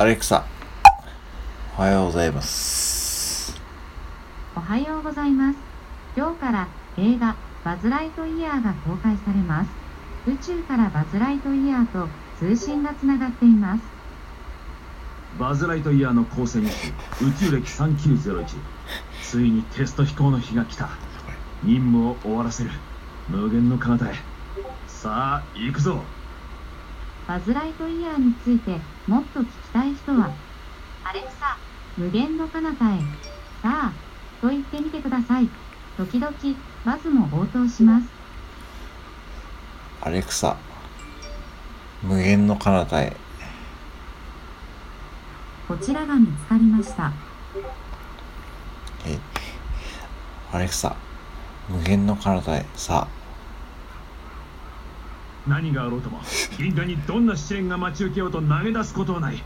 アレクサ、おはようございます。おはようございます。今日から映画バズ・ライトイヤーが公開されます。宇宙からバズ・ライトイヤーと通信がつながっています。バズ・ライトイヤーの構成にし宇宙歴3901ついにテスト飛行の日が来た任務を終わらせる無限の彼方へさあ行くぞバズ・ライトイヤーについてもっと聞きたい無限の彼方へ、さあ、と言ってみてください。時々、バズも応答します。アレクサ、無限の彼方へ。こちらが見つかりました。えアレクサ、無限の彼方へ。さ何があろうとも銀河にどんな試練が待ち受けようと投げ出すことはない